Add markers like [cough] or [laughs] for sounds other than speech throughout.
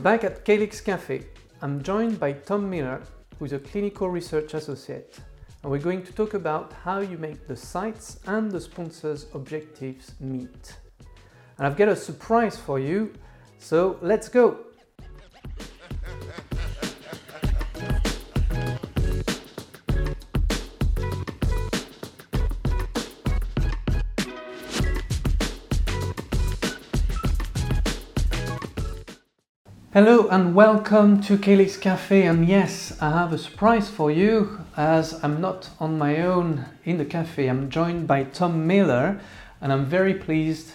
back at Calyx Cafe. I'm joined by Tom Miller, who's a clinical research associate, and we're going to talk about how you make the sites and the sponsors' objectives meet. And I've got a surprise for you, so let's go! Hello and welcome to Calyx Cafe. And yes, I have a surprise for you as I'm not on my own in the cafe. I'm joined by Tom Miller, and I'm very pleased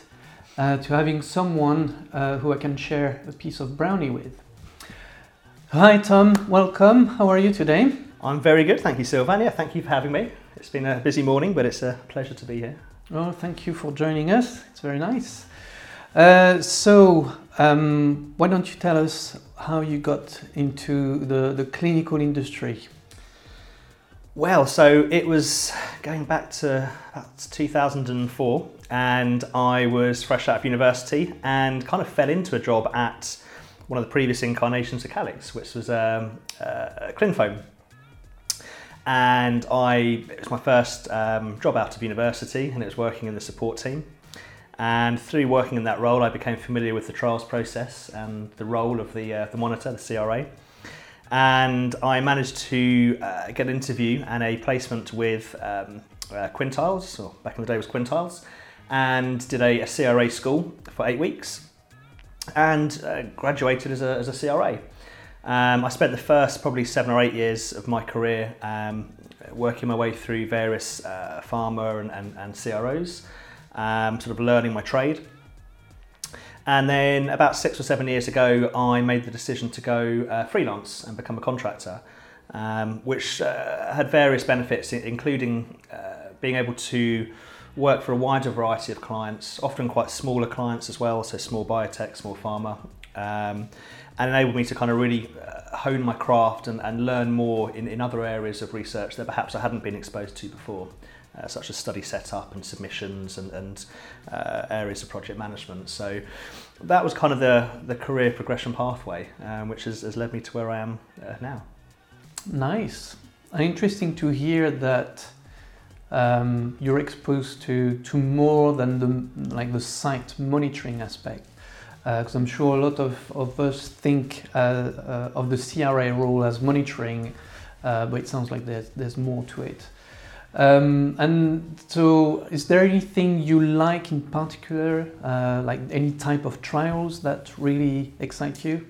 uh, to having someone uh, who I can share a piece of brownie with. Hi, Tom. Welcome. How are you today? I'm very good, thank you, Sylvania. Thank you for having me. It's been a busy morning, but it's a pleasure to be here. Oh, thank you for joining us. It's very nice. Uh, so, um, why don't you tell us how you got into the, the clinical industry? Well, so it was going back to about 2004, and I was fresh out of university and kind of fell into a job at one of the previous incarnations of Calyx, which was um, uh, ClinPhone. And I, it was my first um, job out of university, and it was working in the support team. And through working in that role, I became familiar with the trials process and the role of the, uh, the monitor, the CRA. And I managed to uh, get an interview and a placement with um, uh, Quintiles, or back in the day was Quintiles, and did a, a CRA school for eight weeks and uh, graduated as a, as a CRA. Um, I spent the first probably seven or eight years of my career um, working my way through various uh, pharma and, and, and CROs um, sort of learning my trade. And then about six or seven years ago, I made the decision to go uh, freelance and become a contractor, um, which uh, had various benefits, including uh, being able to work for a wider variety of clients, often quite smaller clients as well, so small biotech, small pharma, um, and enabled me to kind of really uh, hone my craft and, and learn more in, in other areas of research that perhaps I hadn't been exposed to before uh, such as study setup and submissions and, and uh, areas of project management. So that was kind of the, the career progression pathway, um, which has, has led me to where I am uh, now. Nice. Interesting to hear that um, you're exposed to, to more than the, like the site monitoring aspect. Because uh, I'm sure a lot of, of us think uh, uh, of the CRA role as monitoring, but it sounds like there's, there's more to it. Um, and so, is there anything you like in particular, uh, like any type of trials that really excite you?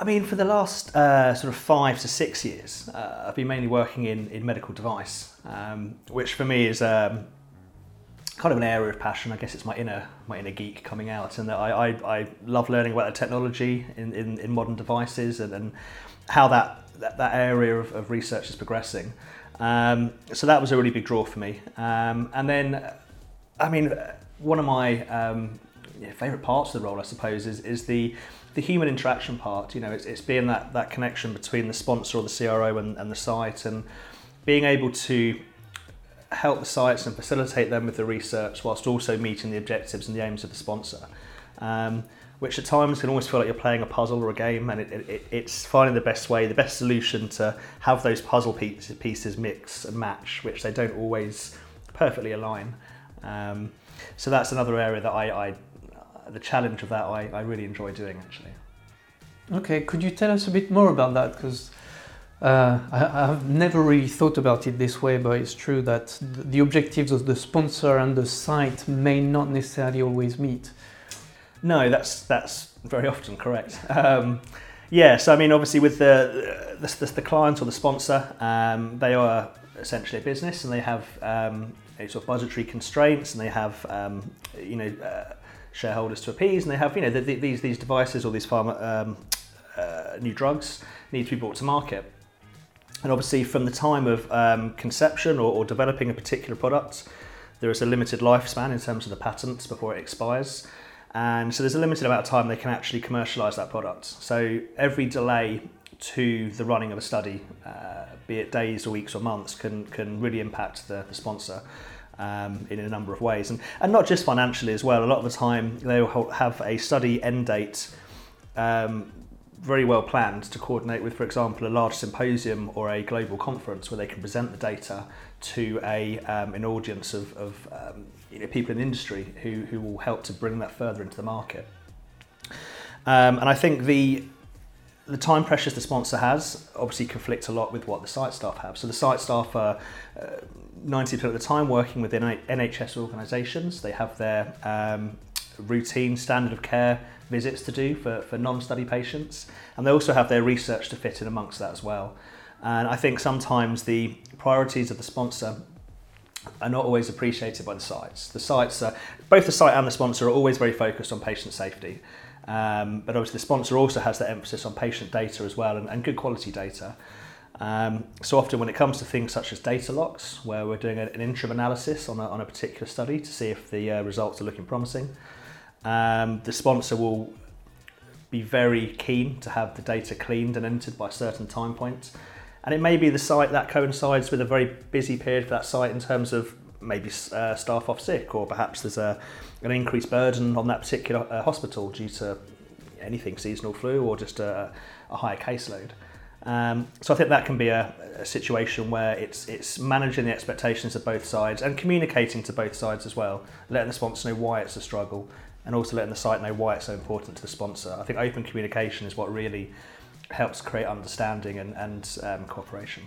I mean, for the last uh, sort of five to six years, uh, I've been mainly working in, in medical device, um, which for me is um, kind of an area of passion. I guess it's my inner my inner geek coming out, and I, I, I love learning about the technology in, in, in modern devices and, and how that, that, that area of, of research is progressing. Um, so that was a really big draw for me. Um, and then, I mean, one of my um, yeah, favourite parts of the role, I suppose, is, is the the human interaction part. You know, it's, it's being that, that connection between the sponsor or the CRO and, and the site, and being able to help the sites and facilitate them with the research whilst also meeting the objectives and the aims of the sponsor. Um, which at times can almost feel like you're playing a puzzle or a game, and it, it, it's finding the best way, the best solution to have those puzzle pieces, pieces mix and match, which they don't always perfectly align. Um, so that's another area that I, I the challenge of that I, I really enjoy doing actually. Okay, could you tell us a bit more about that? Because uh, I, have never really thought about it this way, but it's true that the objectives of the sponsor and the site may not necessarily always meet. No, that's that's very often correct. Um, yeah, so I mean, obviously, with the the, the, the client or the sponsor, um, they are essentially a business, and they have um, sort of budgetary constraints, and they have um, you know uh, shareholders to appease, and they have you know the, the, these these devices or these pharma um, uh, new drugs need to be brought to market. And obviously, from the time of um, conception or, or developing a particular product, there is a limited lifespan in terms of the patents before it expires. And so there's a limited amount of time they can actually commercialize that product. So every delay to the running of a study, uh, be it days or weeks or months, can, can really impact the, the sponsor. Um, in a number of ways, and, and not just financially as well. A lot of the time, they will have a study end date um, very well planned to coordinate with, for example, a large symposium or a global conference where they can present the data to a um, an audience of, of um, you know, people in the industry who, who will help to bring that further into the market. Um, and I think the the time pressures the sponsor has obviously conflict a lot with what the site staff have. So the site staff are uh, 90% of the time working within NHS organisations. They have their um, routine standard of care visits to do for, for non-study patients. And they also have their research to fit in amongst that as well. And I think sometimes the priorities of the sponsor are not always appreciated by the sites. The sites, are, both the site and the sponsor are always very focused on patient safety. Um, but obviously the sponsor also has that emphasis on patient data as well and, and good quality data. Um, so often when it comes to things such as data locks, where we're doing an interim analysis on a, on a particular study to see if the uh, results are looking promising, um, the sponsor will be very keen to have the data cleaned and entered by certain time points. And it may be the site that coincides with a very busy period for that site in terms of maybe uh, staff off sick, or perhaps there's a, an increased burden on that particular uh, hospital due to anything seasonal flu or just a, a higher caseload. Um, so I think that can be a, a, situation where it's it's managing the expectations of both sides and communicating to both sides as well, letting the sponsor know why it's a struggle, and also letting the site know why it's so important to the sponsor. I think open communication is what really helps create understanding and, and um, cooperation.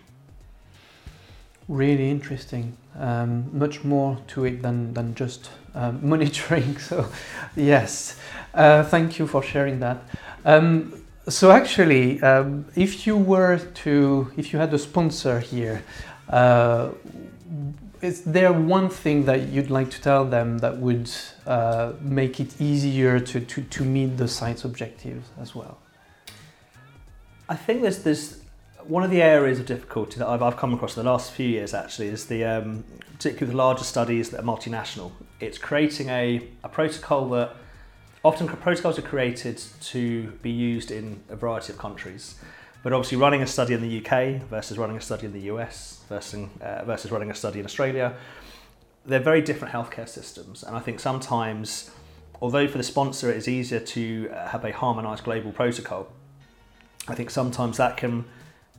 Really interesting. Um, much more to it than, than just um, [laughs] monitoring. So, yes, uh, thank you for sharing that. Um, so, actually, um, if you were to, if you had a sponsor here, uh, is there one thing that you'd like to tell them that would uh, make it easier to, to, to meet the site's objectives as well? I think there's there's one of the areas of difficulty that I've, I've come across in the last few years actually is the um, particularly the larger studies that are multinational. It's creating a, a protocol that often protocols are created to be used in a variety of countries. But obviously, running a study in the UK versus running a study in the US versus, uh, versus running a study in Australia, they're very different healthcare systems. And I think sometimes, although for the sponsor it is easier to uh, have a harmonised global protocol, I think sometimes that can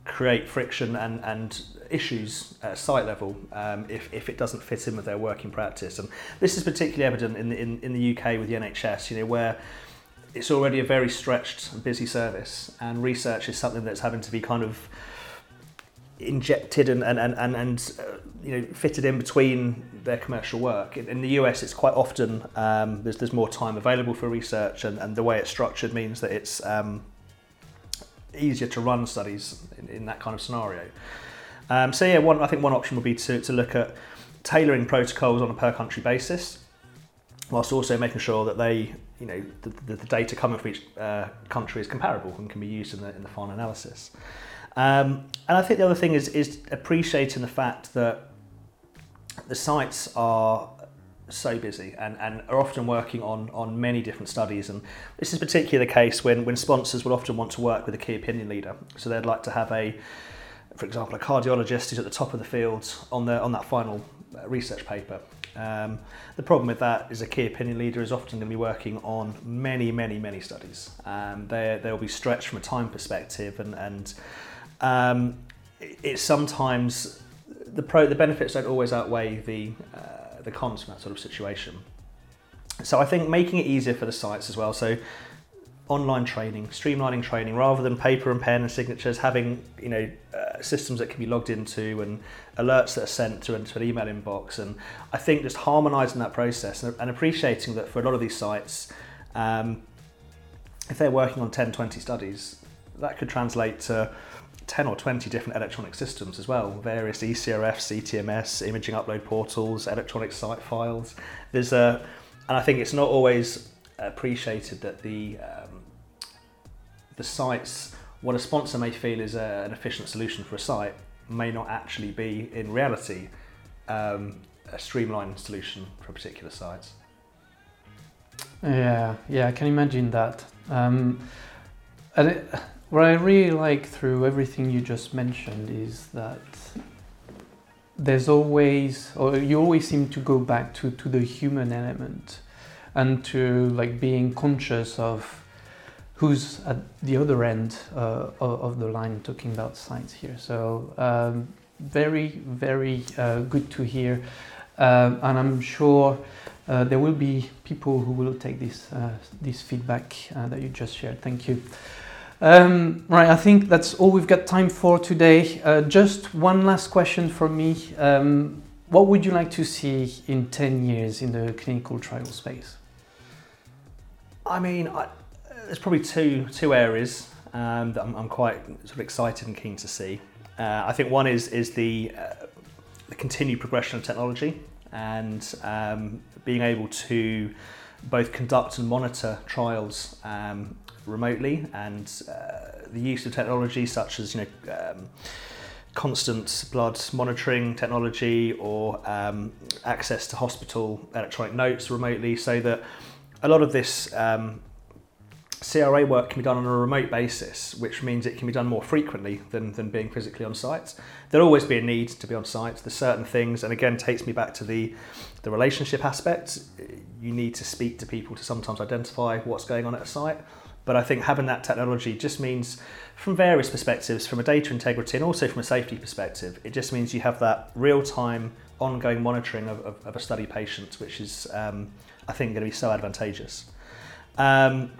create friction and, and issues at site level um, if, if it doesn't fit in with their working practice. And this is particularly evident in the, in, in the UK with the NHS, you know, where it's already a very stretched and busy service, and research is something that's having to be kind of injected and and and and, and uh, you know fitted in between their commercial work. In, in the US, it's quite often um, there's there's more time available for research, and, and the way it's structured means that it's um, easier to run studies in, in that kind of scenario. Um, so yeah, one I think one option would be to to look at tailoring protocols on a per country basis whilst also making sure that they, you know, the, the, the data coming from each uh, country is comparable and can be used in the, in the final analysis. Um, and I think the other thing is, is appreciating the fact that the sites are so busy and, and are often working on, on many different studies. And this is particularly the case when, when sponsors will often want to work with a key opinion leader. So they'd like to have a, for example, a cardiologist who's at the top of the field on, the, on that final uh, research paper. Um, the problem with that is a key opinion leader is often going to be working on many, many, many studies. Um, they they'll be stretched from a time perspective, and and um, it's sometimes the pro the benefits don't always outweigh the uh, the cons from that sort of situation. So I think making it easier for the sites as well. So online training, streamlining training, rather than paper and pen and signatures, having you know uh, systems that can be logged into and alerts that are sent to, into an email inbox. And I think just harmonising that process and, and, appreciating that for a lot of these sites, um, if they're working on 10, 20 studies, that could translate to 10 or 20 different electronic systems as well, various ECRF, CTMS, imaging upload portals, electronic site files. There's a, and I think it's not always appreciated that the um, the sites, what a sponsor may feel is a, an efficient solution for a site, may not actually be in reality um, a streamlined solution for particular sites. Yeah, yeah, I can imagine that. Um, and it, what I really like through everything you just mentioned is that there's always, or you always seem to go back to, to the human element and to like being conscious of who's at the other end uh, of, the line talking about science here. So um, very, very uh, good to hear. Um, and I'm sure uh, there will be people who will take this, uh, this feedback uh, that you just shared. Thank you. Um, right, I think that's all we've got time for today. Uh, just one last question from me. Um, what would you like to see in 10 years in the clinical trial space? I mean, I, there's probably two, two areas um, that I'm, I'm, quite sort of excited and keen to see. Uh, I think one is, is the, uh, the continued progression of technology and um, being able to both conduct and monitor trials um, remotely and uh, the use of technology such as you know um, constant blood monitoring technology or um, access to hospital electronic notes remotely so that a lot of this um, CRA work can be done on a remote basis, which means it can be done more frequently than, than being physically on site. There'll always be a need to be on site. There's certain things, and again, takes me back to the, the relationship aspect. You need to speak to people to sometimes identify what's going on at a site. But I think having that technology just means, from various perspectives, from a data integrity and also from a safety perspective, it just means you have that real time, ongoing monitoring of, of, of a study patient, which is, um, I think, going to be so advantageous. Um,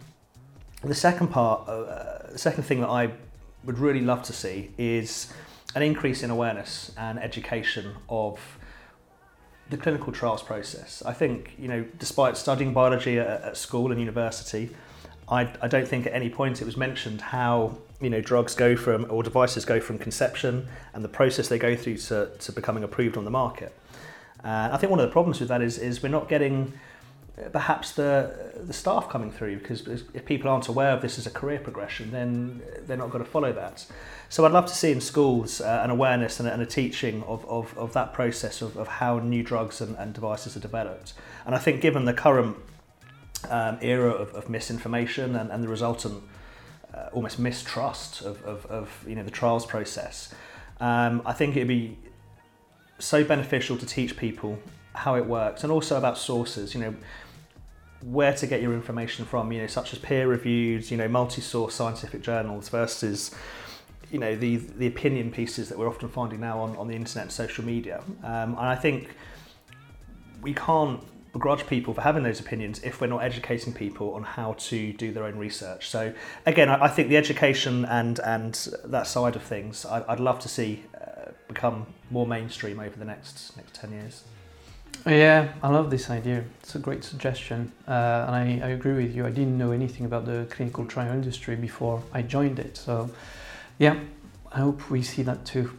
the second part, uh, the second thing that I would really love to see is an increase in awareness and education of the clinical trials process. I think, you know, despite studying biology at, at school and university, I, I don't think at any point it was mentioned how you know drugs go from or devices go from conception and the process they go through to, to becoming approved on the market. And I think one of the problems with that is is we're not getting perhaps the the staff coming through because if people aren't aware of this as a career progression then they're not going to follow that. So I'd love to see in schools uh, an awareness and a, and a teaching of, of, of that process of, of how new drugs and, and devices are developed. And I think given the current um, era of, of misinformation and, and the resultant uh, almost mistrust of, of, of you know the trials process um, I think it'd be so beneficial to teach people how it works and also about sources. You know where to get your information from, you know, such as peer reviewed, you know, multi-source scientific journals versus, you know, the the opinion pieces that we're often finding now on, on the internet and social media. Um, and I think we can't begrudge people for having those opinions if we're not educating people on how to do their own research. So again, I, I think the education and and that side of things, I, I'd love to see uh, become more mainstream over the next next ten years. Yeah, I love this idea. It's a great suggestion. Uh, and I, I, agree with you. I didn't know anything about the clinical trial industry before I joined it. So, yeah, I hope we see that too.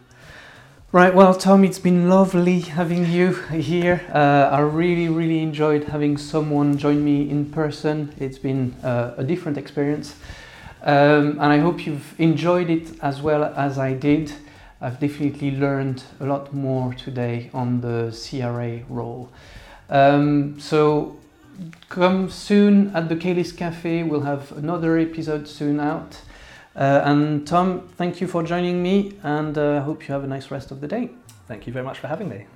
Right, well, Tom, it's been lovely having you here. Uh, I really, really enjoyed having someone join me in person. It's been uh, a different experience. Um, and I hope you've enjoyed it as well as I did. I've definitely learned a lot more today on the CRA role. Um, so come soon at the Calyx Cafe. We'll have another episode soon out. Uh, and Tom, thank you for joining me, and I uh, hope you have a nice rest of the day. Thank you very much for having me.